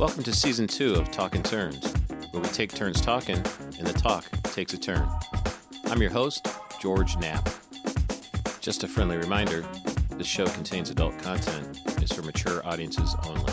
Welcome to season two of Talking Turns, where we take turns talking and the talk takes a turn. I'm your host, George Knapp. Just a friendly reminder this show contains adult content, is for mature audiences only.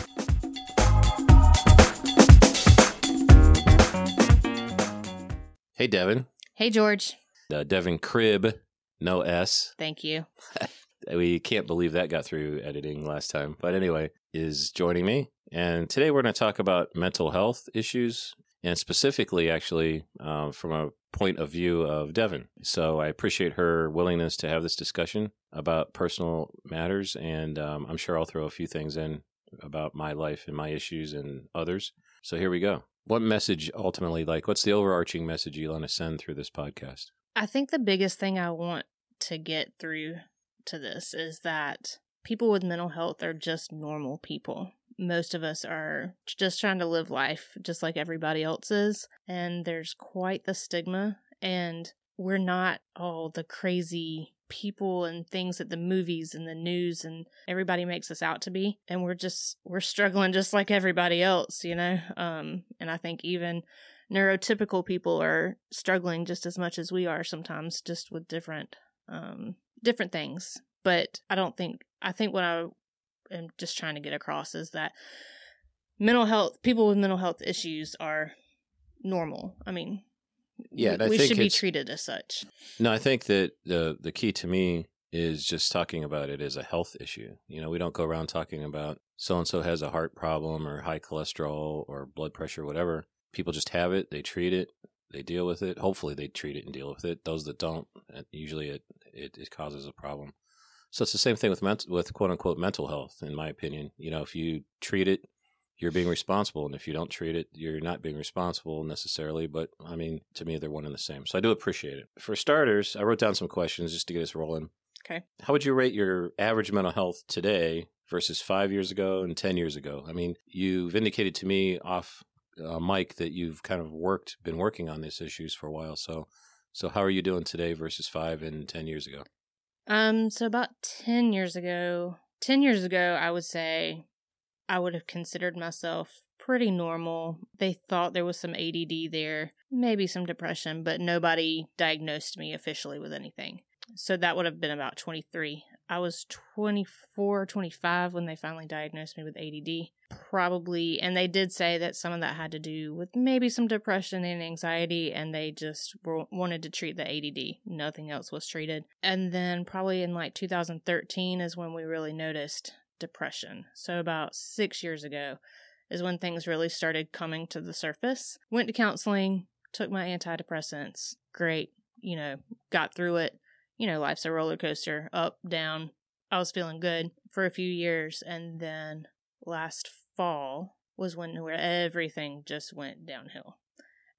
Hey, Devin. Hey, George. Uh, Devin Cribb, no S. Thank you. We can't believe that got through editing last time. But anyway, is joining me. And today we're going to talk about mental health issues and specifically, actually, uh, from a point of view of Devin. So I appreciate her willingness to have this discussion about personal matters. And um, I'm sure I'll throw a few things in about my life and my issues and others. So here we go. What message ultimately, like, what's the overarching message you want to send through this podcast? I think the biggest thing I want to get through to this is that people with mental health are just normal people. Most of us are just trying to live life just like everybody else is. And there's quite the stigma. And we're not all the crazy people and things that the movies and the news and everybody makes us out to be. And we're just, we're struggling just like everybody else, you know? Um, and I think even neurotypical people are struggling just as much as we are sometimes, just with different um, different things. But I don't think I think what I am just trying to get across is that mental health people with mental health issues are normal. I mean, Yeah, I we should be treated as such. No, I think that the the key to me is just talking about it as a health issue. You know, we don't go around talking about so and so has a heart problem or high cholesterol or blood pressure, whatever. People just have it, they treat it, they deal with it. Hopefully, they treat it and deal with it. Those that don't, uh, usually it it, it causes a problem. So it's the same thing with ment- with quote unquote mental health, in my opinion. You know, if you treat it, you're being responsible, and if you don't treat it, you're not being responsible necessarily. But I mean, to me, they're one and the same. So I do appreciate it. For starters, I wrote down some questions just to get us rolling. Okay. How would you rate your average mental health today versus five years ago and 10 years ago? I mean, you've indicated to me off uh, mic that you've kind of worked, been working on these issues for a while. So, so how are you doing today versus five and 10 years ago? Um, so about 10 years ago, 10 years ago, I would say I would have considered myself pretty normal. They thought there was some ADD there, maybe some depression, but nobody diagnosed me officially with anything. So that would have been about 23. I was 24, 25 when they finally diagnosed me with ADD. Probably, and they did say that some of that had to do with maybe some depression and anxiety, and they just were, wanted to treat the ADD. Nothing else was treated. And then, probably in like 2013, is when we really noticed depression. So, about six years ago is when things really started coming to the surface. Went to counseling, took my antidepressants. Great, you know, got through it. You know, life's a roller coaster, up, down. I was feeling good for a few years, and then last fall was when where everything just went downhill.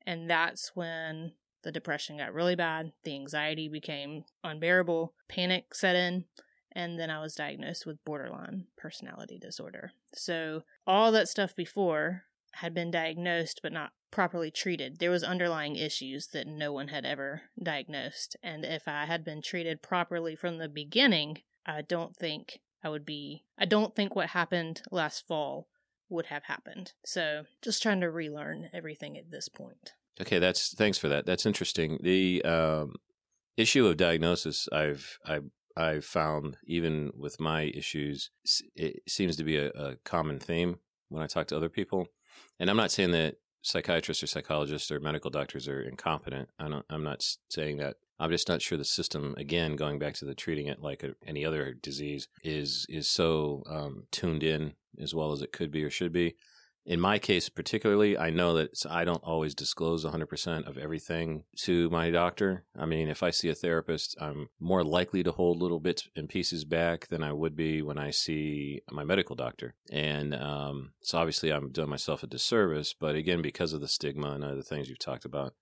And that's when the depression got really bad, the anxiety became unbearable, panic set in, and then I was diagnosed with borderline personality disorder. So all that stuff before had been diagnosed but not properly treated. There was underlying issues that no one had ever diagnosed, and if I had been treated properly from the beginning, I don't think I would be I don't think what happened last fall would have happened. So, just trying to relearn everything at this point. Okay, that's thanks for that. That's interesting. The um, issue of diagnosis, I've I I've found even with my issues, it seems to be a, a common theme when I talk to other people. And I'm not saying that psychiatrists or psychologists or medical doctors are incompetent. I don't, I'm not saying that. I'm just not sure the system. Again, going back to the treating it like a, any other disease is is so um, tuned in as well as it could be or should be in my case particularly i know that i don't always disclose 100% of everything to my doctor i mean if i see a therapist i'm more likely to hold little bits and pieces back than i would be when i see my medical doctor and um, so obviously i'm doing myself a disservice but again because of the stigma and other things you've talked about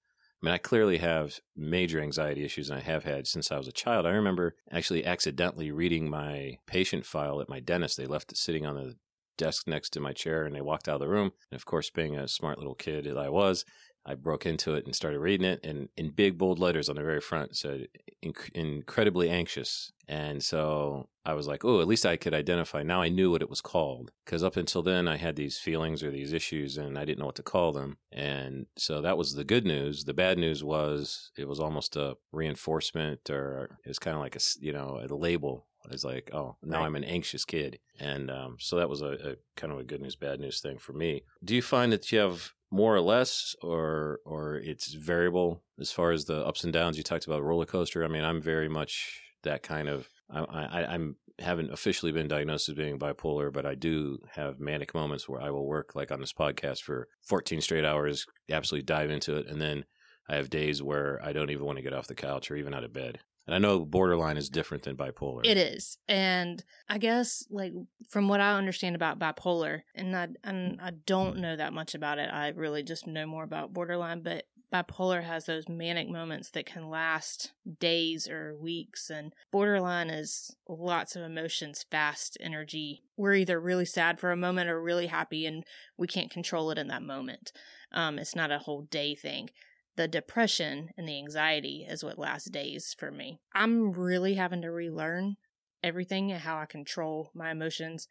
I mean, I clearly have major anxiety issues, and I have had since I was a child. I remember actually accidentally reading my patient file at my dentist. They left it sitting on the desk next to my chair and they walked out of the room. And of course, being a smart little kid that I was, I broke into it and started reading it, and in big bold letters on the very front said "Inc- "incredibly anxious." And so I was like, "Oh, at least I could identify." Now I knew what it was called because up until then I had these feelings or these issues, and I didn't know what to call them. And so that was the good news. The bad news was it was almost a reinforcement, or it was kind of like a, you know a label. I was like, "Oh, now Right. I'm an anxious kid," and um, so that was a, a kind of a good news bad news thing for me. Do you find that you have more or less, or or it's variable as far as the ups and downs? You talked about roller coaster. I mean, I'm very much that kind of. I, I, I'm haven't officially been diagnosed as being bipolar, but I do have manic moments where I will work like on this podcast for 14 straight hours, absolutely dive into it, and then I have days where I don't even want to get off the couch or even out of bed. And I know borderline is different than bipolar. It is. And I guess like from what I understand about bipolar and I and I don't know that much about it. I really just know more about borderline, but bipolar has those manic moments that can last days or weeks and borderline is lots of emotions, fast energy. We're either really sad for a moment or really happy and we can't control it in that moment. Um it's not a whole day thing the depression and the anxiety is what lasts days for me. I'm really having to relearn everything and how I control my emotions,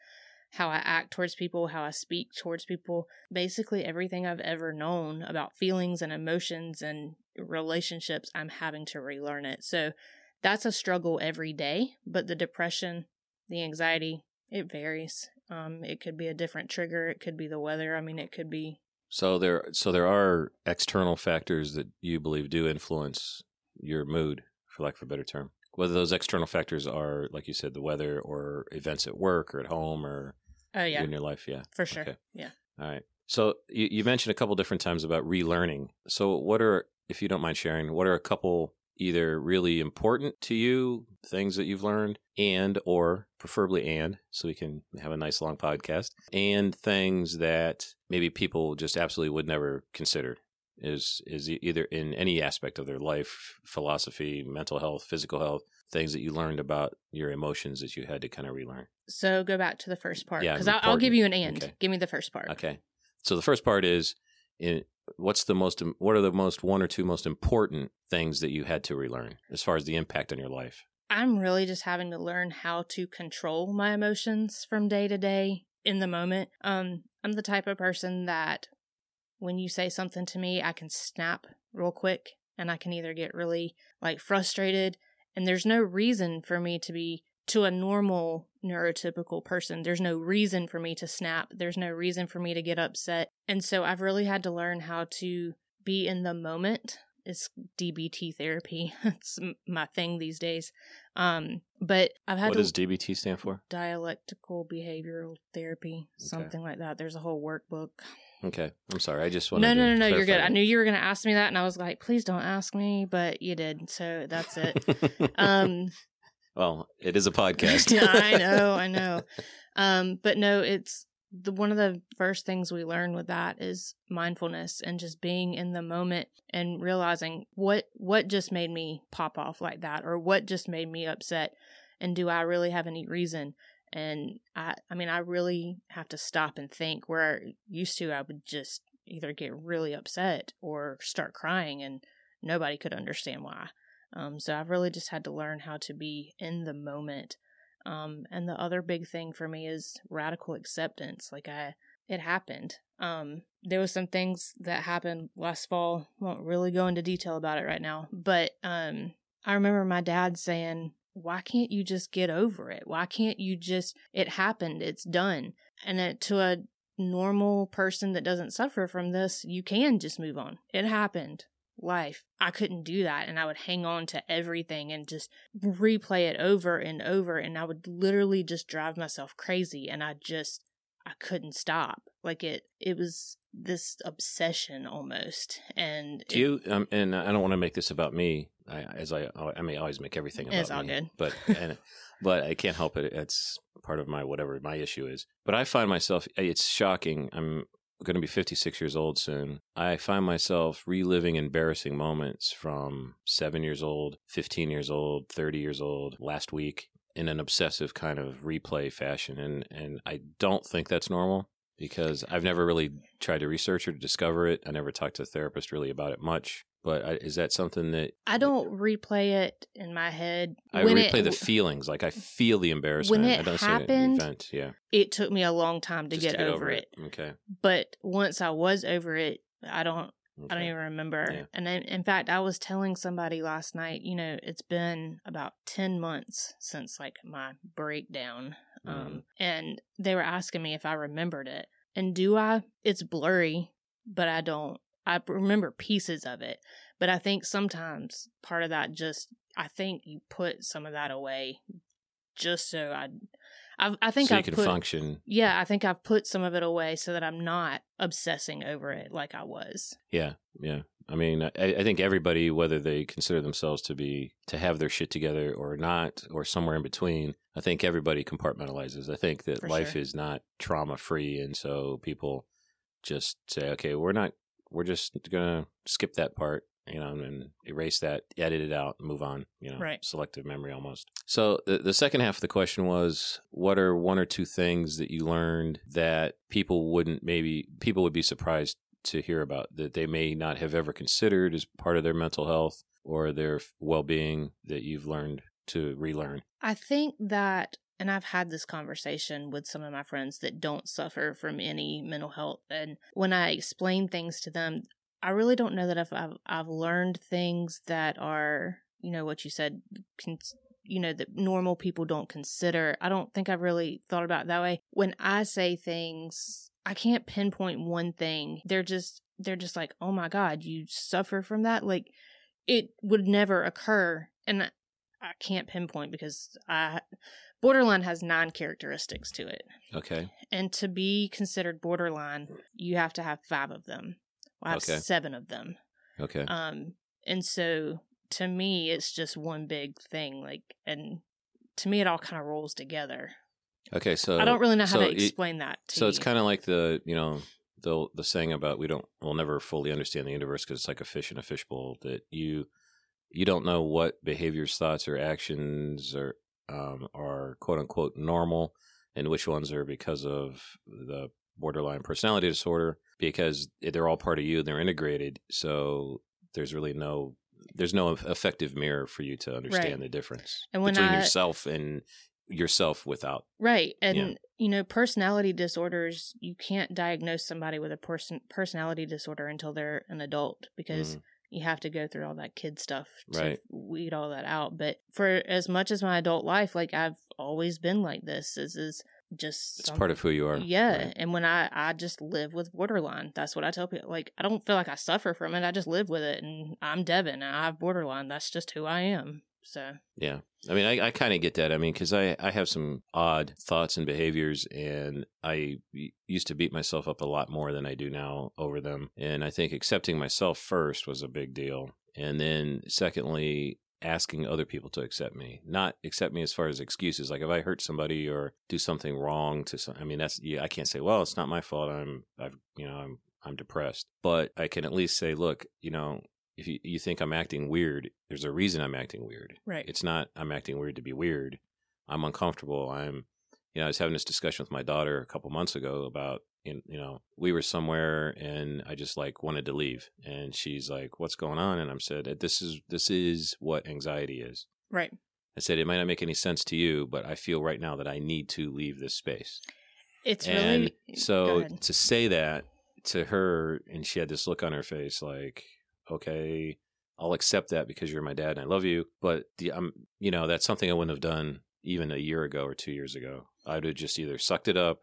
how I act towards people, how I speak towards people. Basically, everything I've ever known about feelings and emotions and relationships, I'm having to relearn it. So that's a struggle every day. But the depression, the anxiety, it varies. Um, it could be a different trigger. It could be the weather. I mean, it could be So there, so there are external factors that you believe do influence your mood, for lack of a better term. Whether those external factors are, like you said, the weather or events at work or at home or oh yeah, in your life, yeah. for sure. Okay. Yeah. All right. So you, you mentioned a couple different times about relearning. So what are, if you don't mind sharing, what are a couple either really important to you things that you've learned and or preferably and so we can have a nice long podcast and things that maybe people just absolutely would never consider is is either in any aspect of their life philosophy mental health physical health things that you learned about your emotions that you had to kind of relearn So go back to the first part Yeah, because I'll, I'll give you an and. Okay. Give me the first part. Okay. So the first part is in what's the most what are the most one or two most important things that you had to relearn as far as the impact on your life? I'm really just having to learn how to control my emotions from day to day in the moment. Um, I'm the type of person that when you say something to me, I can snap real quick and I can either get really like frustrated and there's no reason for me to be to a normal neurotypical person. There's no reason for me to snap. There's no reason for me to get upset. And so I've really had to learn how to be in the moment. It's DBT therapy. it's my thing these days. Um, but I've had What does DBT stand for? dialectical behavioral therapy, something like that. There's a whole workbook. Okay. I'm sorry. I just want No, no, no, no. You're good. I knew you were going to ask me that, and I was like, please don't ask me, but you did. So that's it. um, well, it is a podcast. yeah, I know, I know. Um, but no, it's the one of the first things we learn with that is mindfulness and just being in the moment and realizing what what just made me pop off like that or what just made me upset and do I really have any reason? And I I mean I really have to stop and think where I used to I would just either get really upset or start crying and nobody could understand why. Um, so I've really just had to learn how to be in the moment. Um, and the other big thing for me is radical acceptance. Like I, it happened. Um, there was some things that happened last fall. Won't really go into detail about it right now, but um, I remember my dad saying, "Why can't you just get over it? Why can't you just? It happened. It's done." And it, to a normal person that doesn't suffer from this, you can just move on. It happened life. I couldn't do that. And I would hang on to everything and just replay it over and over. And I would literally just drive myself crazy. And I just, I couldn't stop. Like it, it was this obsession almost. And Do you? Um, and I don't want to make this about me, I, as I, I may always make everything about It's all me. good. But and, but I can't help it. It's part of my whatever my issue is. But I find myself. It's shocking. I'm going to be 56 years old soon. I find myself reliving embarrassing moments from seven years old, 15 years old, 30 years old, last week in an obsessive kind of replay fashion. And, and I don't think that's normal. Because I've never really tried to research or to discover it. I never talked to a therapist really about it much. But I, is that something that I don't replay it in my head. I When replay it, the feelings? Like I feel the embarrassment. When it I don't see happened, event. Yeah, it took me a long time to just get, over it. Okay. But once I was over it, I don't I don't even remember. Yeah. And then, in fact, I was telling somebody last night, you know, it's been about 10 months since like my breakdown. Mm. Um, and they were asking me if I remembered it. And do I? It's blurry, but I don't. I remember pieces of it. But I think sometimes part of that just, I think you put some of that away just so I, I, I think so I've can put, function. yeah, I think I've put some of it away so that I'm not obsessing over it like I was. Yeah, yeah. I mean, I, I think everybody, whether they consider themselves to be to have their shit together or not, or somewhere in between, I think everybody compartmentalizes. I think that For life sure. is not trauma free, and so people just say, "Okay, we're not. We're just gonna skip that part." You know, and erase that, edit it out, move on. You know, Right. selective memory almost. So the the second half of the question was, what are one or two things that you learned that people wouldn't maybe people would be surprised to hear about that they may not have ever considered as part of their mental health or their well being that you've learned to relearn. I think that, and I've had this conversation with some of my friends that don't suffer from any mental health. And when I explain things to them, I really don't know that if I've, I've learned things that are, you know, what you said, you know, that normal people don't consider. I don't think I've really thought about that way. When I say things, I can't pinpoint one thing. They're just, they're just like, oh my God, you suffer from that? Like, it would never occur. And I- I can't pinpoint because I borderline has nine characteristics to it. Okay. And to be considered borderline, you have to have five of them. Well, I have Okay. seven of them. Okay. Um, and so to me, it's just one big thing. Like, and to me, it all kind of rolls together. Okay. So I don't really know how so to it- explain that. To So it's kind of like the you know the the saying about we don't we'll never fully understand the universe because it's like a fish in a fishbowl that you you don't know what behaviors, thoughts, or actions are um, are quote unquote normal and which ones are because of the borderline personality disorder because they're all part of you and they're integrated so there's really no there's no effective mirror for you to understand Right. the difference And between I- yourself and yourself without Right. And, Yeah. you know, personality disorders, you can't diagnose somebody with a person personality disorder until they're an adult because Mm. you have to go through all that kid stuff to Right. weed all that out. But for as much as my adult life, like I've always been like this. This is just it's some- part of who you are yeah, right? and when I I just live with borderline, that's what I tell people. Like I don't feel like I suffer from it. I just live with it, and I'm Devin, and I have borderline. That's just who I am. So Yeah. I mean, I, I kind of get that. I mean, because I, I have some odd thoughts and behaviors, and I used to beat myself up a lot more than I do now over them. And I think accepting myself first was a big deal. And then, secondly, asking other people to accept me, not accept me as far as excuses. Like if I hurt somebody or do something wrong to some, I mean, that's, yeah, I can't say, well, it's not my fault. I'm, I've, you know, I'm, I'm depressed. But I can at least say, look, you know, if you, you think I'm acting weird, there's a reason I'm acting weird. right, It's not I'm acting weird to be weird. I'm uncomfortable. I'm, you know, I was having this discussion with my daughter a couple months ago about, you you know, we were somewhere and I just like wanted to leave, and she's like, "What's going on?" And I'm said, uh, "This is this is what anxiety is." right. I said, "It might not make any sense to you, but I feel right now that I need to leave this space." It's and really so to say that to her, and she had this look on her face, like, okay, I'll accept that because you're my dad and I love you. But the, um, you know, that's something I wouldn't have done even a year ago or two years ago. I'd have just either sucked it up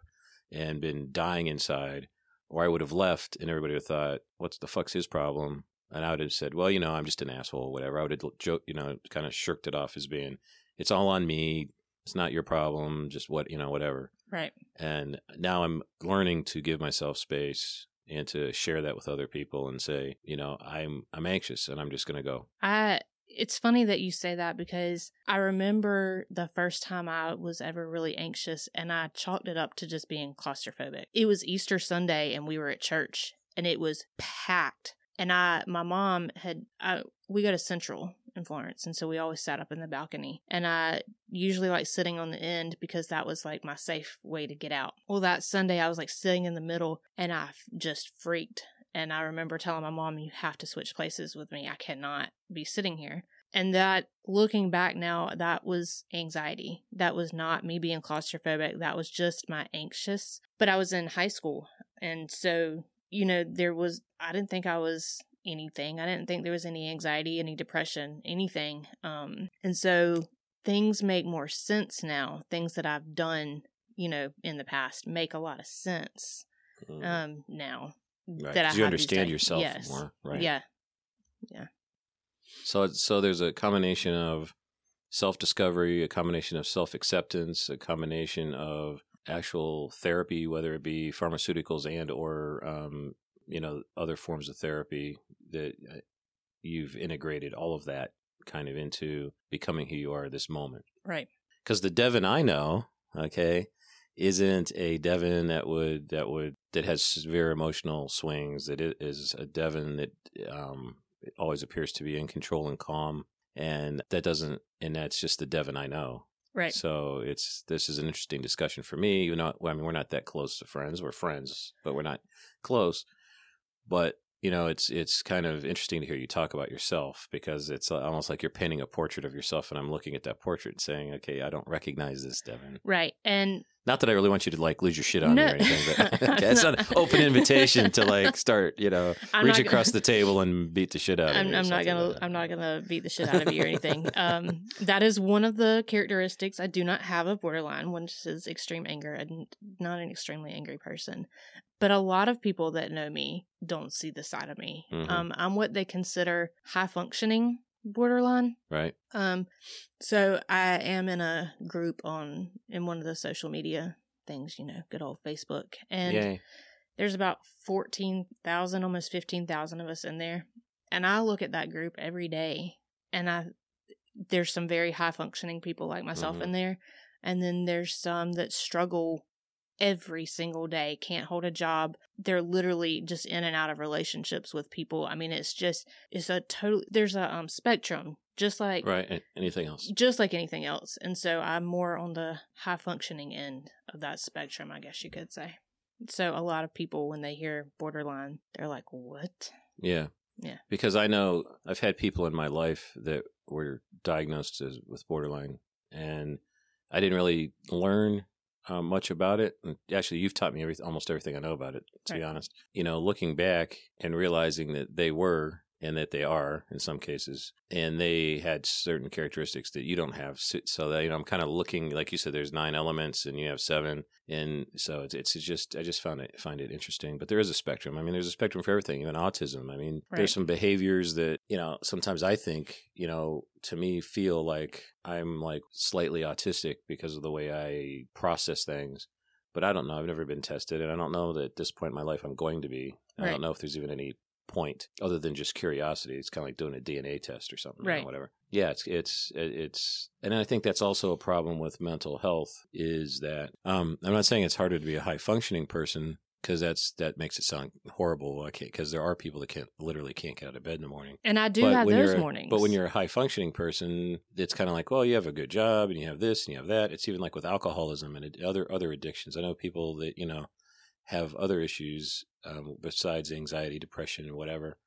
and been dying inside, or I would have left and everybody would have thought, "What's the fuck's his problem?" And I would have said, "Well, you know, I'm just an asshole, whatever." I would have joke, you know, kind of shirked it off as being, "It's all on me. It's not your problem. Just what you know, whatever." right. and now i'm learning to give myself space and to share that with other people and say you know i'm i'm anxious and i'm just going to go I it's funny that you say that because I remember the first time I was ever really anxious and I chalked it up to just being claustrophobic. It was Easter Sunday and we were at church and it was packed. And I my mom had I we go to Central in Florence. And so we always sat up in the balcony. And I usually like sitting on the end because that was like my safe way to get out. Well, that Sunday I was like sitting in the middle and I just freaked. And I remember telling my mom, You have to switch places with me. I cannot be sitting here. And that, looking back now, that was anxiety. That was not me being claustrophobic. That was just my anxious. But I was in high school. And so, you know, there was, I didn't think I was anything. I didn't think there was any anxiety, any depression, anything. Um, and so things make more sense now. Things that I've done, you know, in the past make a lot of sense Mm. um, now. right. that I you understand yourself yes. more, right? Yeah. Yeah. So it's- so there's a combination of self-discovery, a combination of self-acceptance, a combination of actual therapy, whether it be pharmaceuticals and or um, you know other forms of therapy that uh, you've integrated all of that kind of into becoming who you are this moment. Right. Because the Devin I know, okay, isn't a Devin that would that would that has severe emotional swings. That it is a Devin that um, always appears to be in control and calm, and that doesn't. And that's just the Devin I know. Right. So it's this is an interesting discussion for me. You know, I mean, we're not that close to friends. We're friends, but we're not close. But you know, it's it's kind of interesting to hear you talk about yourself because it's uh, almost like you're painting a portrait of yourself, and I'm looking at that portrait and saying, okay, I don't recognize this, Devin. Right. And Not that I really want you to like lose your shit on No. me or anything, but okay, it's not an open invitation to like start, you know, I'm reach across gonna- the table and beat the shit out of I'm, you. I'm not gonna like. I'm not gonna beat the shit out of you or anything. Um, that is one of the characteristics I do not have a borderline, which is extreme anger. I'm not an extremely angry person, but a lot of people that know me don't see the side of me. Mhm. Um, I'm what they consider high functioning borderline. right. Um, so I am in a group on in one of the social media things, you know, good old Facebook, and Yay. there's about 14,000, almost 15,000 of us in there. And I look at that group every day and I there's some very high functioning people like myself Mhm. in there and then there's some that struggle every single day, can't hold a job. They're literally just in and out of relationships with people. I mean, it's just it's a total there's a um spectrum just like Right. Anything else? just like anything else. And so I'm more on the high functioning end of that spectrum, I guess you could say. So a lot of people, when they hear borderline, they're like, what? Yeah. Yeah. Because I know I've had people in my life that were diagnosed as, with borderline, and I didn't really learn uh, much about it. And actually, you've taught me every, almost everything I know about it, to be honest. You know, looking back and realizing that they were and that they are in some cases, and they had certain characteristics that you don't have. So, that, you know, I'm kind of looking, like you said, there's nine elements and you have seven. And so it's, it's just, I just found it, find it interesting, but there is a spectrum. I mean, there's a spectrum for everything, even autism. I mean, Right. there's some behaviors that, you know, sometimes I think, you know, to me feel like I'm like slightly autistic because of the way I process things. But I don't know. I've never been tested, and I don't know that at this point in my life I'm going to be. I Right. don't know if there's even any point other than just curiosity. It's kind of like doing a DNA test or something, Right. or whatever. Yeah, it's it's it's, and I think that's also a problem with mental health is that um, I'm not saying it's harder to be a high functioning person because that's that makes it sound horrible. I can't because there are people that can't literally can't get out of bed in the morning. And I do But have those mornings. But when you're a high functioning person, it's kind of like, well, you have a good job and you have this and you have that. It's even like with alcoholism and other other addictions. I know people that you know have other issues um, besides anxiety, depression, and whatever,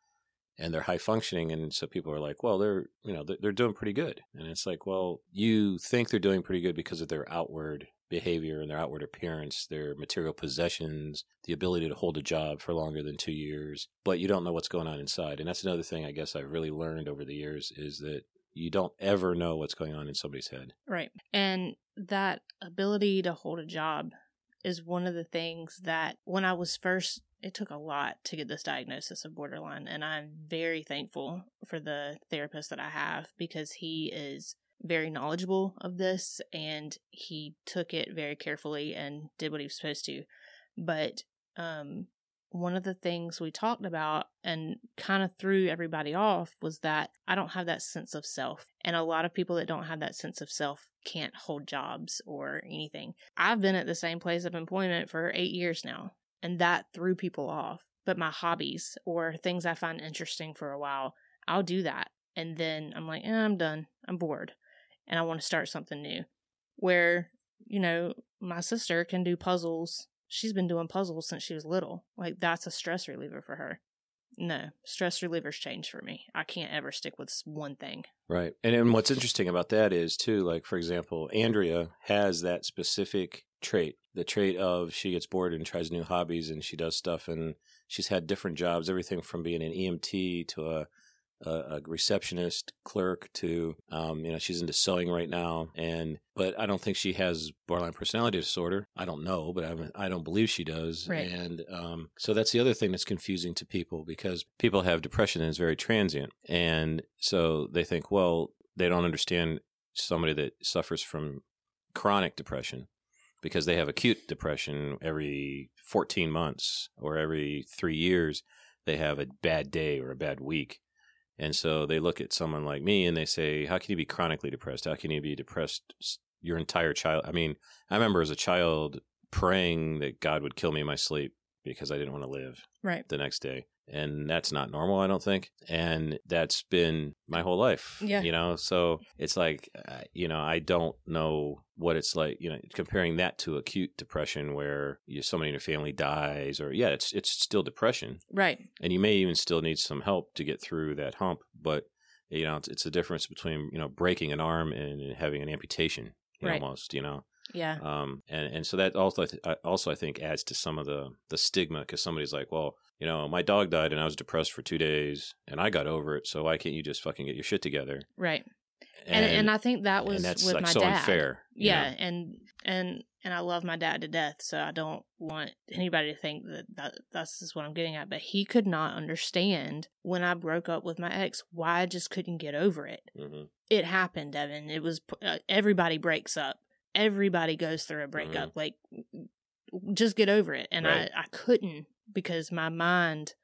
and they're high functioning, and so people are like, well, they're you know they're, they're doing pretty good, and it's like, well, you think they're doing pretty good because of their outward behavior and their outward appearance, their material possessions, the ability to hold a job for longer than two years, but you don't know what's going on inside. And that's another thing I guess I've really learned over the years is that you don't ever know what's going on in somebody's head. Right. And that ability to hold a job is one of the things that when I was first, it took a lot to get this diagnosis of borderline. And I'm very thankful for the therapist that I have because he is very knowledgeable of this and he took it very carefully and did what he was supposed to. But, um, one of the things we talked about and kind of threw everybody off was that I don't have that sense of self. And a lot of people that don't have that sense of self can't hold jobs or anything. I've been at the same place of employment for eight years now, and that threw people off. But my hobbies or things I find interesting for a while, I'll do that. and then I'm like, eh, I'm done. I'm bored, and I want to start something new. Where you know my sister can do puzzles. She's been doing puzzles since she was little. Like that's a stress reliever for her. No, stress relievers change for me. I can't ever stick with one thing. Right. And and what's interesting about that is too, like for example, Andrea has that specific trait. The trait of she gets bored and tries new hobbies and she does stuff and she's had different jobs, everything from being an EMT to a a, a receptionist clerk to um, you know she's into sewing right now and but i don't think she has borderline personality disorder. I don't know but i, I don't believe she does. Right. and um, so that's the other thing that's confusing to people because people have depression and it's very transient. And so they think well they don't understand somebody that suffers from chronic depression because they have acute depression every 14 months or every three years they have a bad day or a bad week and so they look at someone like me and they say, How can you be chronically depressed? How can you be depressed your entire child? I mean, I remember as a child praying that God would kill me in my sleep because I didn't want to live Right. the next day. And that's not normal, I don't think. And that's been my whole life. Yeah. You know, so it's like, uh, you know, I don't know what it's like, you know, comparing that to acute depression where you, somebody in your family dies or, yeah, it's, it's still depression Right. and you may even still need some help to get through that hump but you know it's, it's a difference between you know breaking an arm and having an amputation Right. almost you know Yeah. um and and so that also I- also i think adds to some of the the stigma because somebody's like well you know my dog died and i was depressed for two days and i got over it so why can't you just fucking get your shit together Right. And and, I think that was and that's with like my so dad. unfair Yeah, know? and and and I love my dad to death, so I don't want anybody to think that, that that's just what I'm getting at. But he could not understand when I broke up with my ex why I just couldn't get over it. Mhm. It happened, Evan. It was uh, everybody breaks up. Everybody goes through a breakup. Mm-hmm. Like, just get over it. And Right. I I couldn't because my mind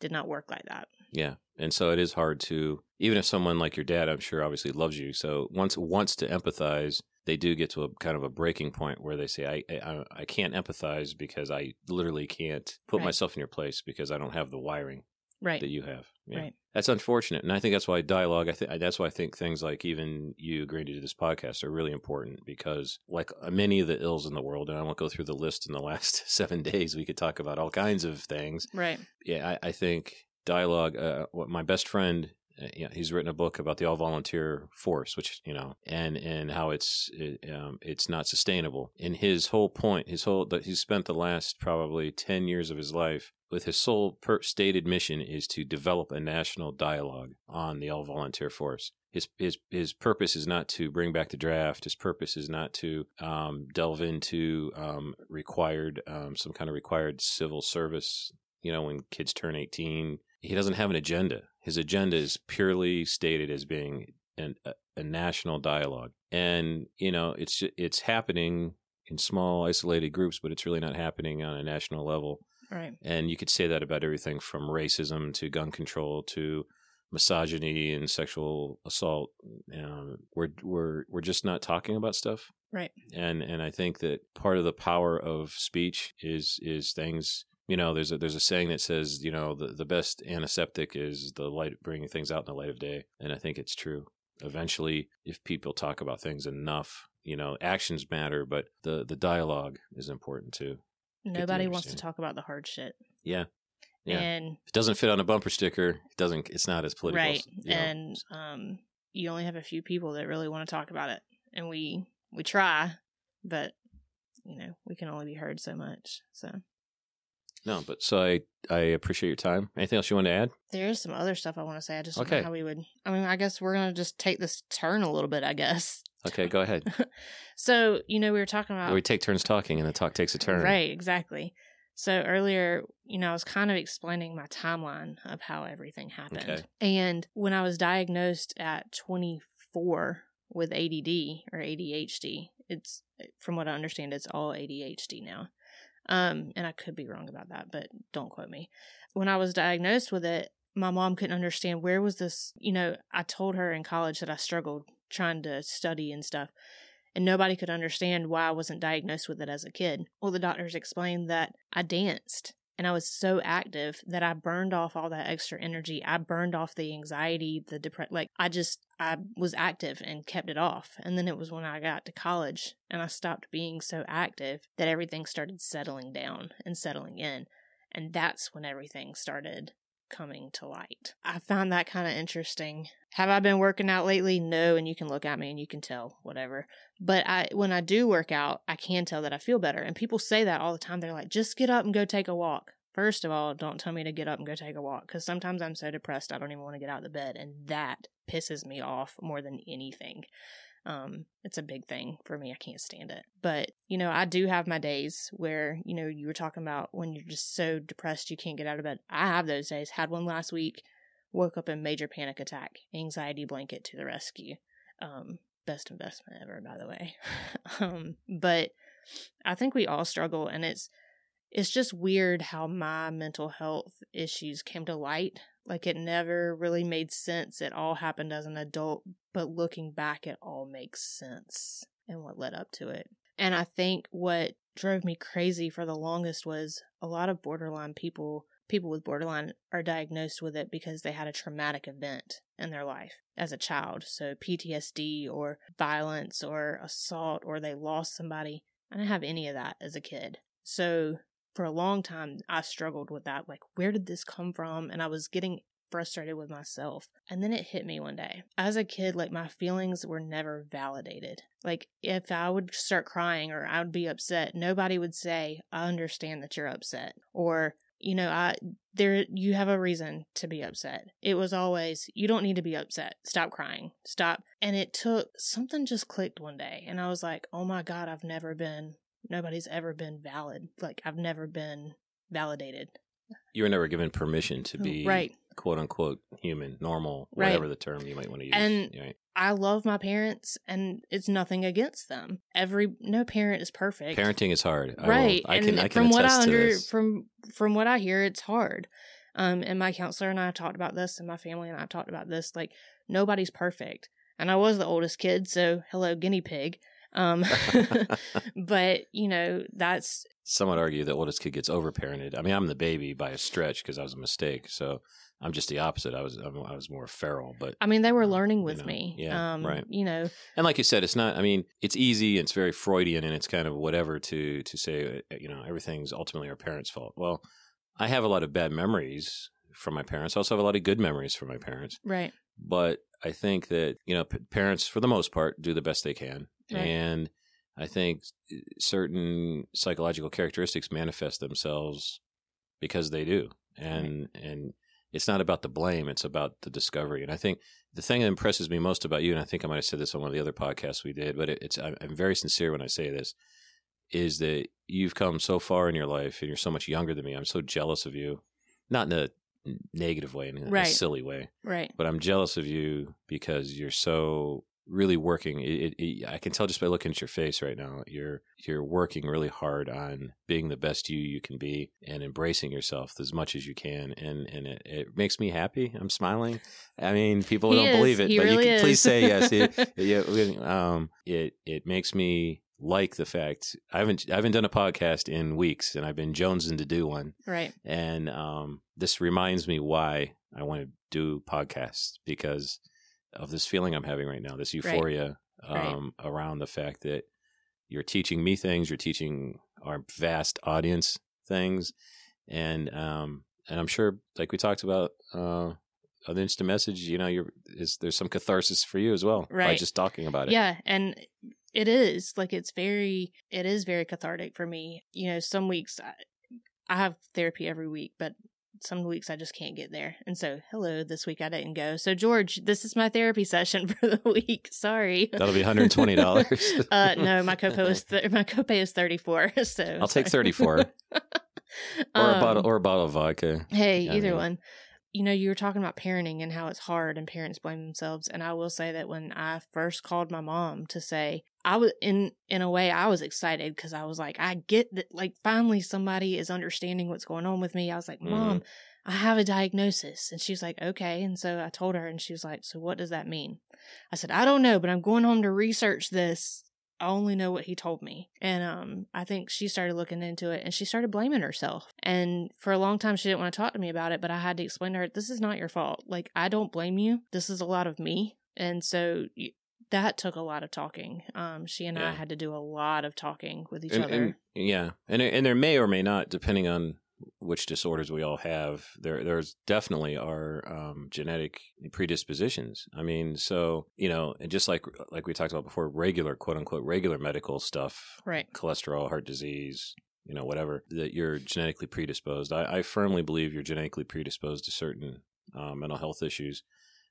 did not work like that. Yeah. And so it is hard to even if someone like your dad, I'm sure obviously loves you. So once wants to empathize, they do get to a kind of a breaking point where they say, I I, I can't empathize because I literally can't put Right. myself in your place because I don't have the wiring Right. that you have. Yeah. Right. That's unfortunate. And I think that's why dialogue, I think that's why I think things like even you agreeing to do this podcast are really important because like uh, many of the ills in the world, and I won't go through the list in the last seven days, we could talk about all kinds of things Right. yeah, I, I think dialogue. Uh, what my best friend, uh, yeah, he's written a book about the all volunteer force, which you know, and and how it's it, um, it's not sustainable. And his whole point, his whole that he's spent the last probably ten years of his life with his sole per- stated mission is to develop a national dialogue on the all volunteer force. His, his his purpose is not to bring back the draft. His purpose is not to um, delve into um, required um, some kind of required civil service you know, when kids turn 18. He doesn't have an agenda. His agenda is purely stated as being an, a, a national dialogue. And, you know, it's it's happening in small isolated groups, but it's really not happening on a national level. Right. And you could say that about everything from racism to gun control to misogyny and sexual assault. Um, we're we're we're just not talking about stuff Right. and and I think that part of the power of speech is is things you know there's a there's a saying that says you know the the best antiseptic is the light bringing things out in the light of day and I think it's true eventually if people talk about things enough you know actions matter but the the dialogue is important too Nobody wants to talk about the hard shit. yeah Yeah. And if it doesn't fit on a bumper sticker it doesn't it's not as political right. you know. And um you only have a few people that really want to talk about it. And we we try, but you know, we can only be heard so much. So no but so I I appreciate your time anything else you want to add there is some other stuff I want to say. I just don't know Okay. how we would I mean, I guess we're gonna just take this turn a little bit, I guess. okay go ahead So, you know, we were talking about we take turns talking and the talk takes a turn Right, exactly. So earlier, you know, I was kind of explaining my timeline of how everything happened. Okay. And when I was diagnosed at 24 with ADD or ADHD, it's from what I understand, it's all ADHD now. Um, and I could be wrong about that, but don't quote me. When I was diagnosed with it, my mom couldn't understand where was this, you know, I told her in college that I struggled trying to study and stuff and nobody could understand why I wasn't diagnosed with it as a kid. Well, the doctors explained that I danced and I was so active that I burned off all that extra energy. I burned off the anxiety, the depression. Like I just, I was active and kept it off. And then it was when I got to college and I stopped being so active that everything started settling down and settling in. And that's when everything started coming to light. I found that kind of interesting. Have I been working out lately? No, and you can look at me and you can tell whatever. But I when I do work out, I can tell that I feel better. And people say that all the time. They're like, "Just get up and go take a walk." First of all, don't tell me to get up and go take a walk cuz sometimes I'm so depressed I don't even want to get out of the bed and that pisses me off more than anything. Um, it's a big thing for me. I can't stand it. But, you know, I do have my days where, you know, you were talking about when you're just so depressed you can't get out of bed. I have those days. Had one last week, woke up in major panic attack, anxiety blanket to the rescue. Um, best investment ever, by the way. um, but I think we all struggle and it's it's just weird how my mental health issues came to light like it never really made sense. It all happened as an adult, but looking back, it all makes sense and what led up to it. And I think what drove me crazy for the longest was a lot of borderline people, people with borderline are diagnosed with it because they had a traumatic event in their life as a child. So PTSD or violence or assault or they lost somebody. I didn't have any of that as a kid. So for a long time I struggled with that. Like, where did this come from? And I was getting frustrated with myself. And then it hit me one day. As a kid, like my feelings were never validated. Like if I would start crying or I would be upset, nobody would say, I understand that you're upset. Or, you know, I there you have a reason to be upset. It was always, you don't need to be upset. Stop crying. Stop. And it took something just clicked one day and I was like, "Oh my god, I've never been nobody's ever been valid. Like I've never been validated. You were never given permission to Oh, be right. quote unquote human, normal, Right. whatever the term you might want to use. And- right? I love my parents and it's nothing against them. Every no parent is perfect. parenting is hard. I will- right. I, and can. I can from what I under from from what I hear, it's hard. Um, and my counselor and I talked about this, and my family and I talked about this. Like nobody's perfect, and I was the oldest kid, so hello, guinea pig. Um, but you know that's Some would argue the oldest kid gets overparented. I mean, I'm the baby by a stretch because I was a mistake. So I'm just the opposite. I was I'm- was more feral, but I mean they were learning you with know, me. yeah, um, right. You know, and like you said, it's not. I mean, it's easy. It's very Freudian, and it's kind of whatever to to say. uh, You know, everything's ultimately our parents' fault. Well, I have a lot of bad memories from my parents. I also have a lot of good memories from my parents. right? but I think that you know p- parents for the most part do the best they can, Right. and I think certain psychological characteristics manifest themselves because they do, and and it's not about the blame; it's about the discovery. And I think the thing that impresses me most about you, and I think I might have said this on one of the other podcasts we did, but it, it's I'm, I'm very sincere when I say this, is that you've come so far in your life, and you're so much younger than me. I'm so jealous of you, not in a negative way, in a Right. silly way Right. but I'm jealous of you because you're so really working. It, it, it- I can tell just by looking at your face right now. You're you're working really hard on being the best you you can be and embracing yourself as much as you can, and and it, it makes me happy. I'm smiling. I mean, people He don't is. believe it, He but really you can please say yes. It, um, it it makes me like the fact I haven't I haven't done a podcast in weeks, and I've been jonesing to do one Right. and um, this reminds me why I want to do podcasts because of this feeling I'm having right now, this euphoria Right. um, around the fact that you're teaching me things, you're teaching our vast audience things, and um, and I'm sure, like we talked about uh, on the instant message, you know, you're is there's some catharsis for you as well by Right. just talking about it. Yeah, and it is like it's very it is very cathartic for me. You know, some weeks I, I have therapy every week, but some weeks I just can't get there. And so, hello, this week I didn't go. So, George, this is my therapy session for the week. Sorry. That'll be $120. uh no, my copay is th- my copay is 34. So I'll take 34 or a Um, bottle or a bottle of vodka. Hey, I either mean- one. You know, you were talking about parenting and how it's hard and parents blame themselves. And I will say that when I first called my mom to say, I was in in a way I was excited because I was like, I get that like finally somebody is understanding what's going on with me. I was like, Mom, I have a diagnosis. And she's like, Okay. And so I told her and she was like, So what does that mean? I said, I don't know, but I'm going home to research this I only know what he told me. And um, I think she started looking into it and she started blaming herself. And for a long time, she didn't want to talk to me about it, but I had to explain to her, this is not your fault. Like, I don't blame you. This is a lot of me. And so that took a lot of talking. Um, she and yeah. I had to do a lot of talking with each and, other. And, yeah. And, and there may or may not, depending on which disorders we all have, there there's definitely are um, genetic predispositions. I mean, so you know, and just like like we talked about before, regular quote unquote regular medical stuff, right? Cholesterol, heart disease, you know, whatever that you're genetically predisposed. I, I firmly believe you're genetically predisposed to certain uh, mental health issues.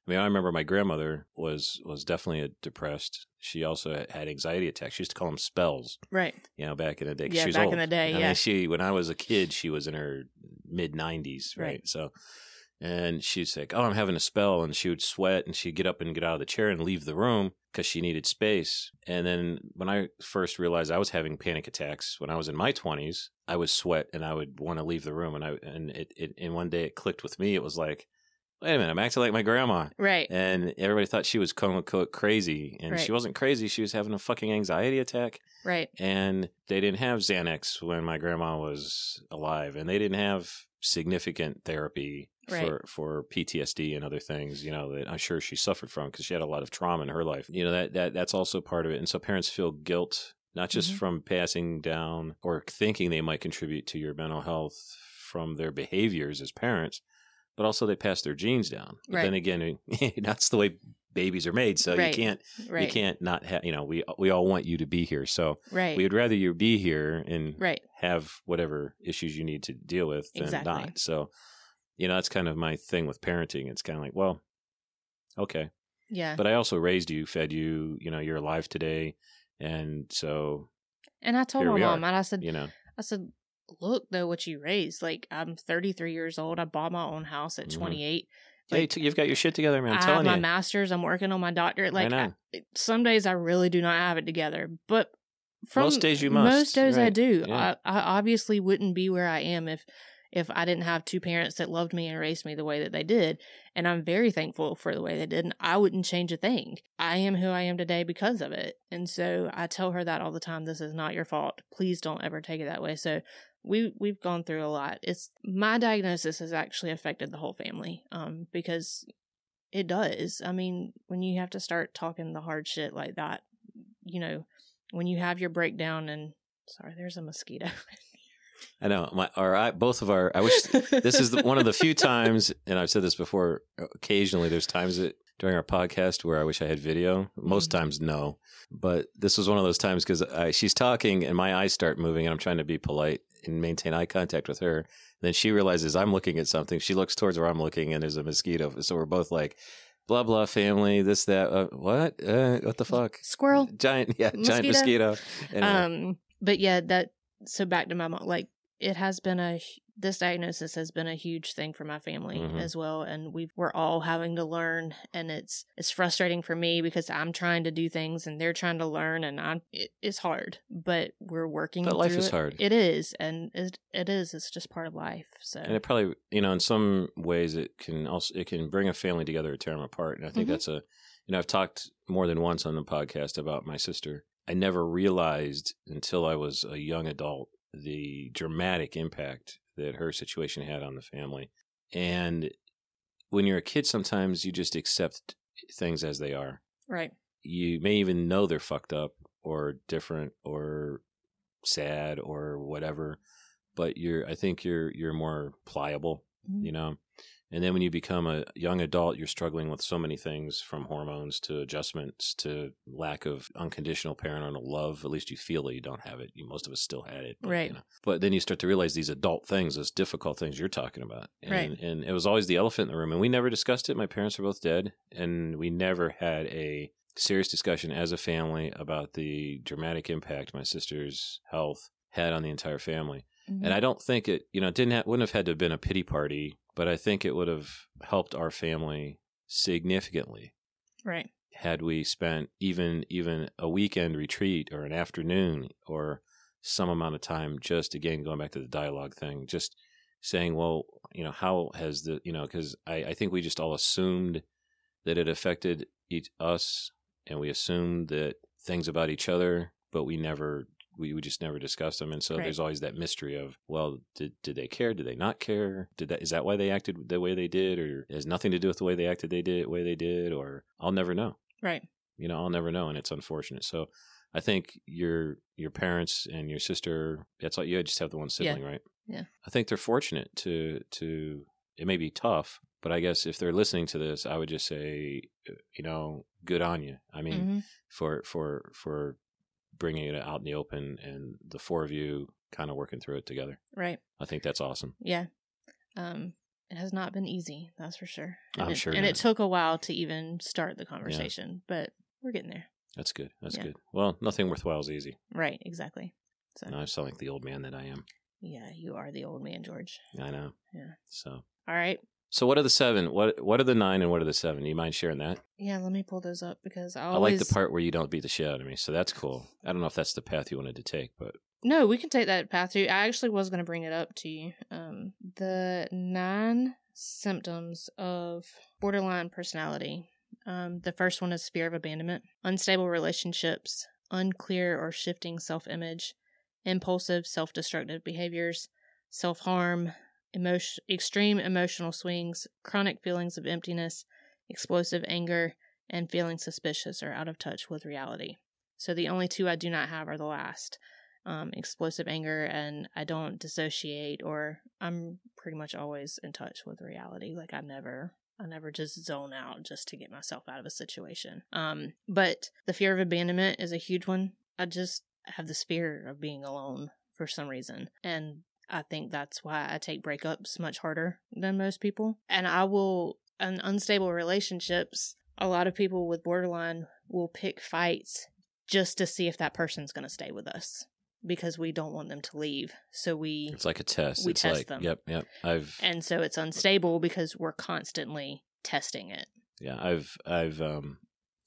I mean, I remember my grandmother was was definitely depressed. She also had anxiety attacks. She used to call them spells. Right. You know, back in the day. Yeah, back old. in the day. I yeah. Mean, she when I was a kid, she was in her mid nineties. Right? right. So, and she'd say, "Oh, I'm having a spell," and she would sweat, and she'd get up and get out of the chair and leave the room because she needed space. And then when I first realized I was having panic attacks when I was in my twenties, I would sweat and I would want to leave the room. And I and it, it and one day it clicked with me. It was like wait a minute, I'm acting like my grandma. Right. And everybody thought she was quote unquote crazy. And right. she wasn't crazy. She was having a fucking anxiety attack. Right. And they didn't have Xanax when my grandma was alive. And they didn't have significant therapy right. for, for PTSD and other things, you know, that I'm sure she suffered from because she had a lot of trauma in her life. You know, that, that that's also part of it. And so parents feel guilt, not just mm-hmm. from passing down or thinking they might contribute to your mental health from their behaviors as parents, but also they pass their genes down. But right. then again, that's the way babies are made. So right. you can't right. you can't not have you know we we all want you to be here. So right. we would rather you be here and right. have whatever issues you need to deal with than exactly. not. So you know that's kind of my thing with parenting. It's kind of like well, okay, yeah. But I also raised you, fed you. You know, you're alive today, and so. And I told my mom, are, and I said, you know, I said, look though what you raised. Like I'm 33 years old. I bought my own house at Mhm. 28. hey, Like, t- you've got your shit together, man. I'm telling you. I have my you. master's. I'm working on my doctorate. Like. I, some days I really do not have it together, but from Most days you must, Most days I do. Yeah. I, I obviously wouldn't be where I am if if I didn't have two parents that loved me and raised me the way that they did. And I'm very thankful for the way they did. And I wouldn't change a thing. I am who I am today because of it. And so I tell her that all the time. This is not your fault. Please don't ever take it that way. So we we've gone through a lot. It's my diagnosis has actually affected the whole family. Um, because it does. I mean, when you have to start talking the hard shit like that, you know, when you have your breakdown and sorry, there's a mosquito. I know. My or I both of our. I wish this is the, one of the few times, and I've said this before. Occasionally, there's times that during our podcast where I wish I had video. Most Mhm. times, no. But this was one of those times because she's talking and my eyes start moving, and I'm trying to be polite and maintain eye contact with her. Then she realizes I'm looking at something. She looks towards where I'm looking, and there's a mosquito. So we're both like, "Blah blah family, this that. Uh, what? Uh, what the fuck? Squirrel. Giant, yeah, giant Mosquito. mosquito." Anyway. Um, but yeah, that so back to my mom. Like it has been a this diagnosis has been a huge thing for my family Mhm. as well, and we we're all having to learn, and it's it's frustrating for me because I'm trying to do things and they're trying to learn, and I'm it, it's hard, but we're working. But life is it. hard. It is, and it, it is. It's just part of life. So and it probably you know in some ways it can also it can bring a family together or tear them apart and i think Mhm. that's a you know i've talked more than once on the podcast about my sister i never realized until i was a young adult the dramatic impact that her situation had on the family. And when you're a kid sometimes you just accept things as they are. Right, you may even know they're fucked up or different or sad or whatever but you're i think you're you're more pliable Mhm. you know and then when you become a young adult you're struggling with so many things from hormones to adjustments to lack of unconditional parental love at least you feel that you don't have it you most of us still had it but, Right. you know. but then you start to realize these adult things those difficult things you're talking about and, Right. and it was always the elephant in the room and we never discussed it my parents are both dead and we never had a serious discussion as a family about the dramatic impact my sister's health had on the entire family Mhm. and I don't think it, you know, it didn't have, wouldn't have had to have been a pity party, but I think it would have helped our family significantly right, had we spent even even a weekend retreat or an afternoon or some amount of time just again going back to the dialogue thing, just saying, well, you know, how has the, you know, because I, I think we just all assumed that it affected each us, and we assumed that things about each other but we never we, we just never discussed them. And so Right. there's always that mystery of well did did they care? Did they not care? Did that is that why they acted the way they did? Or it has nothing to do with the way they acted they did way they did or I'll never know. Right. you know I'll never know and it's unfortunate. So I think your your parents and your sister that's all you just have the one sibling right? Yeah. I think they're fortunate to to it may be tough but I guess if they're listening to this I would just say uh, you know good on you. I mean Mhm. for for for bringing it out in the open and the four of you kind of working through it together. Right. I think that's awesome. Yeah. Um, it has not been easy, that's for sure. And I'm it, sure And not. it took a while to even start the conversation, but we're getting there. That's good. That's Yeah. good. Well, nothing worthwhile is easy. Right. Exactly. So, And I sound like the old man that I am. yeah, you are the old man, George. I know. Yeah. So, All right. So what are the seven? What what are the nine and what are the seven? Do you mind sharing that? Yeah, let me pull those up because I I like the part where you don't beat the shit out of me. So that's cool. I don't know if that's the path you wanted to take, but No, we can take that path too. I actually was going to bring it up to you. Um, the nine symptoms of borderline personality. Um, the first one is fear of abandonment, unstable relationships, unclear or shifting self image, impulsive self destructive behaviors, self harm, emotion, extreme emotional swings, chronic feelings of emptiness, explosive anger, and feeling suspicious or out of touch with reality. So the only two I do not have are the last um, explosive anger, and I don't dissociate, or I'm pretty much always in touch with reality. Like I never, I never just zone out just to get myself out of a situation. Um, but the fear of abandonment is a huge one. I just have this fear of being alone for some reason, and I think that's why I take breakups much harder than most people. And I will, in unstable relationships, a lot of people with borderline will pick fights just to see if that person's going to stay with us because we don't want them to leave. So we it's like a test. We it's test like them. yep, yep. I've and so it's unstable because we're constantly testing it. yeah, I've I've um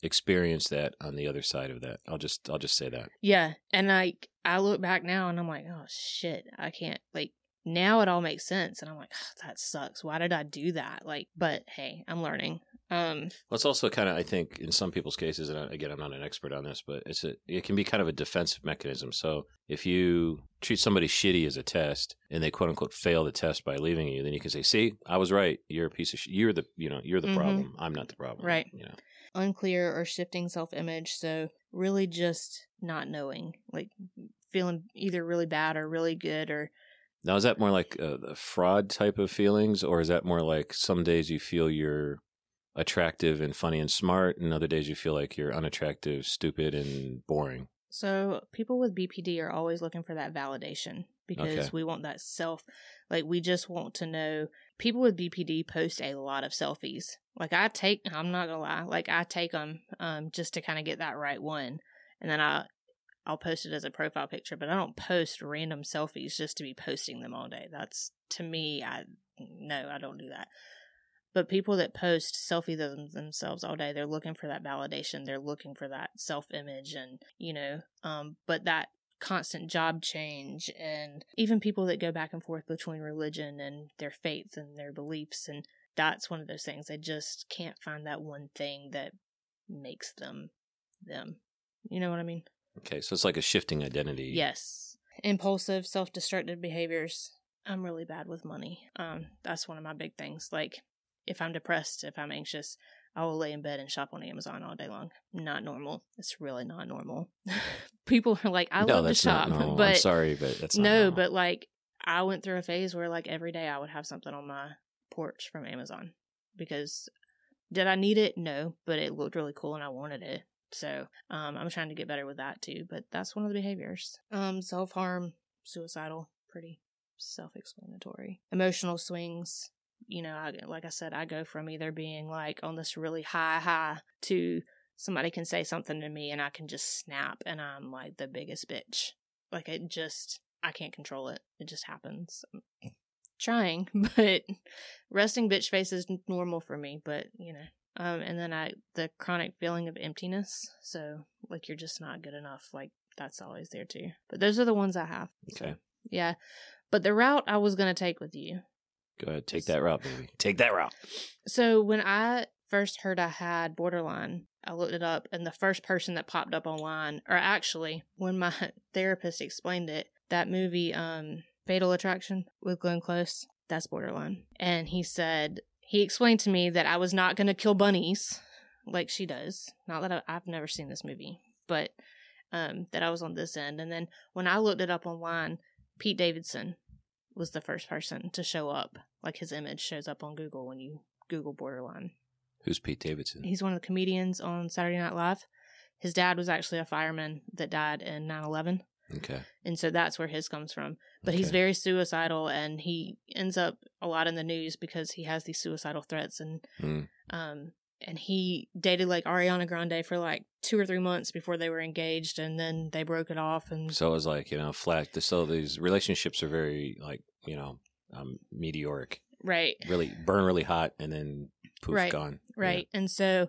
experienced that on the other side of that. I'll just I'll just say that. Yeah, and like I look back now and I'm like, "Oh shit, I can't like now it all makes sense." And I'm like, "Ah, "That sucks. Why did I do that?" Like, but hey, I'm learning. Um Well, it's also kind of, I think, in some people's cases, and again, I'm not an expert on this, but it's a, it can be kind of a defensive mechanism. So if you treat somebody shitty as a test, and they quote unquote fail the test by leaving you, then you can say, "See, I was right. You're a piece of. Sh- you're the, you know, you're the Mhm. problem. I'm not the problem." Right. You know. Unclear or shifting self-image, so really just not knowing, like feeling either really bad or really good or Now, is that more like a, the fraud type of feelings, or is that more like some days you feel you're attractive and funny and smart, and other days you feel like you're unattractive, stupid, and boring? So people with BPD are always looking for that validation because Okay. we want that self like we just want to know people with BPD post a lot of selfies. Like I take I'm not going to lie, like I take them um just to kind of get that right one and then I I'll post it as a profile picture, but I don't post random selfies just to be posting them all day. That's to me I no, I don't do that. But people that post selfie them themselves all day, they're looking for that validation. They're looking for that self image and, you know, um, but that constant job change and even people that go back and forth between religion and their faith and their beliefs. And that's one of those things. They just can't find that one thing that makes them them. You know what I mean? Okay, so it's like a shifting identity. Yes. Impulsive, self destructive behaviors. I'm really bad with money. Um, that's one of my big things. Like, if I'm depressed, if I'm anxious, I will lay in bed and shop on Amazon all day long. Not normal. It's really not normal. People are like, I no, love to shop, not normal. but I'm sorry, but that's not no, but like I went through a phase where like every day I would have something on my porch from Amazon because did I need it? No, but it looked really cool and I wanted it. So um, I'm trying to get better with that too. But that's one of the behaviors. Um, self harm, suicidal, pretty self explanatory. Emotional swings. You know, I, like I said, I go from either being like on this really high high to somebody can say something to me and I can just snap and I'm like the biggest bitch. Like it just I can't control it. It just happens. I'm trying, but resting bitch face is normal for me, but you know. Um and then I the chronic feeling of emptiness. So like you're just not good enough. Like that's always there too. But those are the ones I have. So, Okay. yeah. But the route I was going to take with you. Go ahead, take that route, baby. Take that route. So when I first heard I had borderline, I looked it up, and the first person that popped up online, or actually, when my therapist explained it, that movie, um, Fatal Attraction with Glenn Close, that's borderline. And he said, he explained to me that I was not going to kill bunnies like she does. Not that I, I've never seen this movie, but um, that I was on this end. And then when I looked it up online, Pete Davidson was the first person to show up. Like his image shows up on Google when you Google borderline. Who's Pete Davidson? He's one of the comedians on Saturday Night Live. His dad was actually a fireman that died in 9 11. Okay. And so that's where his comes from. But he's very suicidal and he ends up a lot in the news because he has these suicidal threats and Hmm. um and he dated like Ariana Grande for like two or three months before they were engaged and then they broke it off and So it was like, you know, flat. So these relationships are very, like, you know, um, meteoric. right. Really burn really hot and then poof, Right, gone. Right. And so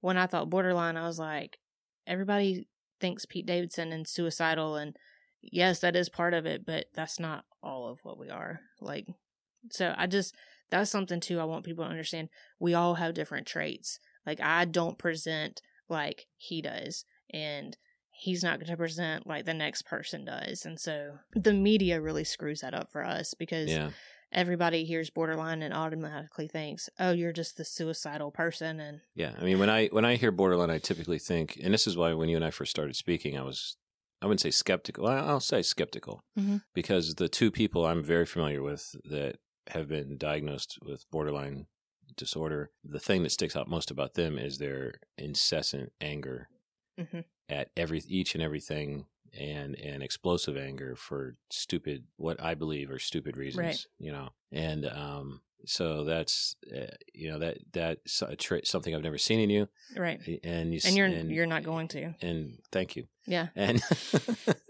when I thought borderline, I was like, everybody thinks Pete Davidson and suicidal. And yes, that is part of it, but that's not all of what we are. Like, so I just, that's something too I want people to understand. We all have different traits. Like, I don't present like he does. And he's not going to present like the next person does. And so the media really screws that up for us because Yeah. everybody hears borderline and automatically thinks, "Oh, you're just the suicidal person." And Yeah, I mean, when I when I hear borderline, I typically think, and this is why when you and I first started speaking, I was, I wouldn't say skeptical. I'll say skeptical Mhm. because the two people I'm very familiar with that have been diagnosed with borderline disorder, the thing that sticks out most about them is their incessant anger Mhm. at every each and everything. And and explosive anger for stupid, what I believe are stupid reasons, Right. you know, and um, so that's uh, you know that that's a tra- something I've never seen in you, right, and you and you're you're not going to. and thank you Yeah, and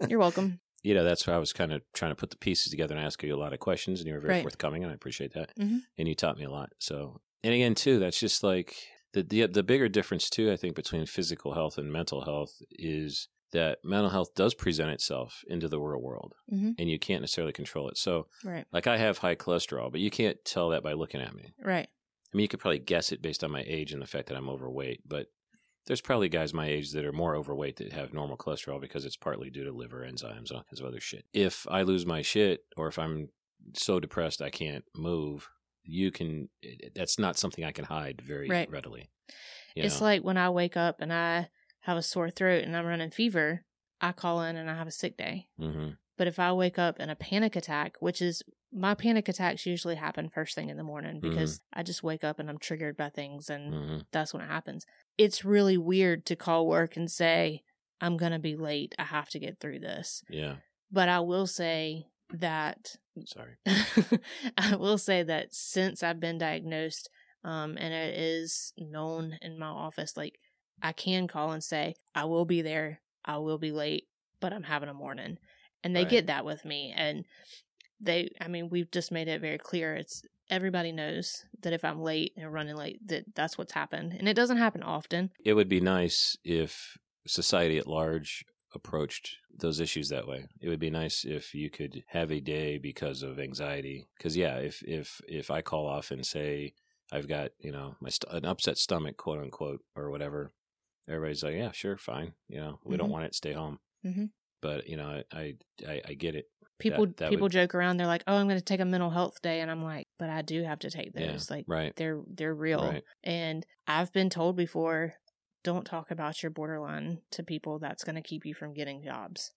you're welcome. You know that's why I was kind of trying to put the pieces together and ask you a lot of questions, and you were very Right. forthcoming, and I appreciate that. Mhm. And you taught me a lot. So, and again, too, that's just like the the the bigger difference too. I think between physical health and mental health is that mental health does present itself into the real world, Mhm. and you can't necessarily control it. So, Right, like I have high cholesterol, but you can't tell that by looking at me. right, I mean, you could probably guess it based on my age and the fact that I'm overweight, but there's probably guys my age that are more overweight that have normal cholesterol because it's partly due to liver enzymes and all kinds of other shit. If I lose my shit or if I'm so depressed I can't move, you can, that's not something I can hide very Right. readily. It's know? like when I wake up and I have a sore throat and I'm running fever, I call in and I have a sick day. Mhm. But if I wake up in a panic attack, which is my panic attacks usually happen first thing in the morning because I just wake up and I'm triggered by things and Mhm. that's when it happens. It's really weird to call work and say, I'm going to be late. I have to get through this. Yeah. But I will say that Sorry. I will say that since I've been diagnosed, um, and it is known in my office, like I can call and say, I will be there, I will be late, but I'm having a morning. And they Right. get that with me. And they, I mean, we've just made it very clear. It's everybody knows that if I'm late and running late, that that's what's happened. And it doesn't happen often. It would be nice if society at large approached those issues that way. It would be nice if you could have a day because of anxiety. Because yeah, if if if I call off and say I've got you know my st- an upset stomach, quote unquote, or whatever, everybody's like, yeah, sure, fine. You know, we don't Mhm. want it. Stay home. Mhm. But you know, I I, I get it. People that people would- joke around. They're like, "Oh, I'm going to take a mental health day," and I'm like, "But I do have to take Yeah, those. Like, right. they're they're real." Right. And I've been told before, don't talk about your borderline to people. That's going to keep you from getting jobs.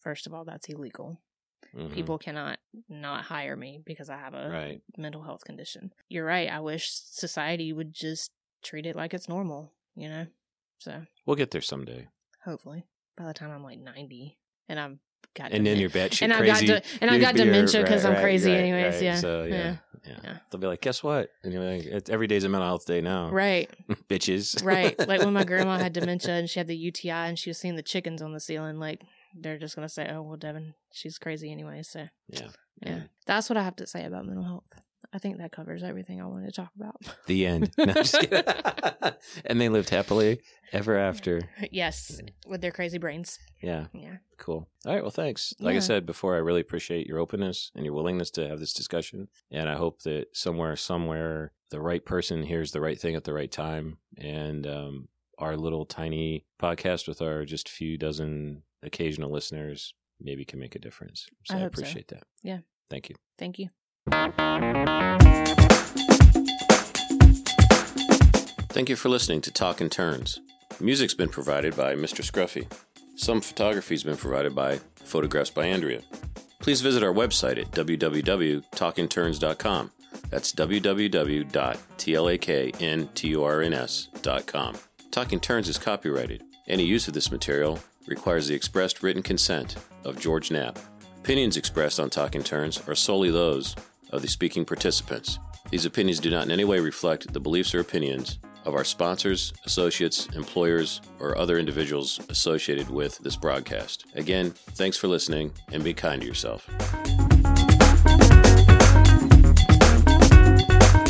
First of all, that's illegal. Mhm. People cannot not hire me because I have a Right. mental health condition. You're right. I wish society would just treat it like it's normal, you know? So We'll get there someday. hopefully by the time I'm like 90 and I'm got And then you're batshit and. I've got de- and I've got dementia because right, I'm right, crazy right, anyways. Yeah. So yeah, yeah. yeah, Yeah. They'll be like, guess what? And you're like, every day's a mental health day now, Right. bitches. Right. Like when my grandma had dementia and she had the UTI and she was seeing the chickens on the ceiling, like they're just gonna say, "Oh well, Devin, she's crazy anyway." So yeah. yeah, mm. that's what I have to say about mental health. I think that covers everything I wanted to talk about. The end. No, and they lived happily ever after. yes, with their crazy brains. Yeah. Yeah. Cool. All right. Well, thanks. Like I said before, I really appreciate your openness and your willingness to have this discussion. And I hope that somewhere, somewhere, the right person hears the right thing at the right time. And um, our little tiny podcast with our just few dozen occasional listeners maybe can make a difference. So I I, hope so. appreciate that. Yeah. Thank you. Thank you. Thank you for listening to Talk in Turns. Music's been provided by Mr. Scruffy. Some photography's been provided by Photographs by Andrea. Please visit our website at www.talkinturns.com. That's www.talkinturns.com. Talking Turns is copyrighted. Any use of this material requires the expressed written consent of George Knapp. Opinions expressed on Talking Turns are solely those of the speaking participants. These opinions do not in any way reflect the beliefs or opinions of our sponsors, associates, employers, or other individuals associated with this broadcast. Again, thanks for listening and be kind to yourself.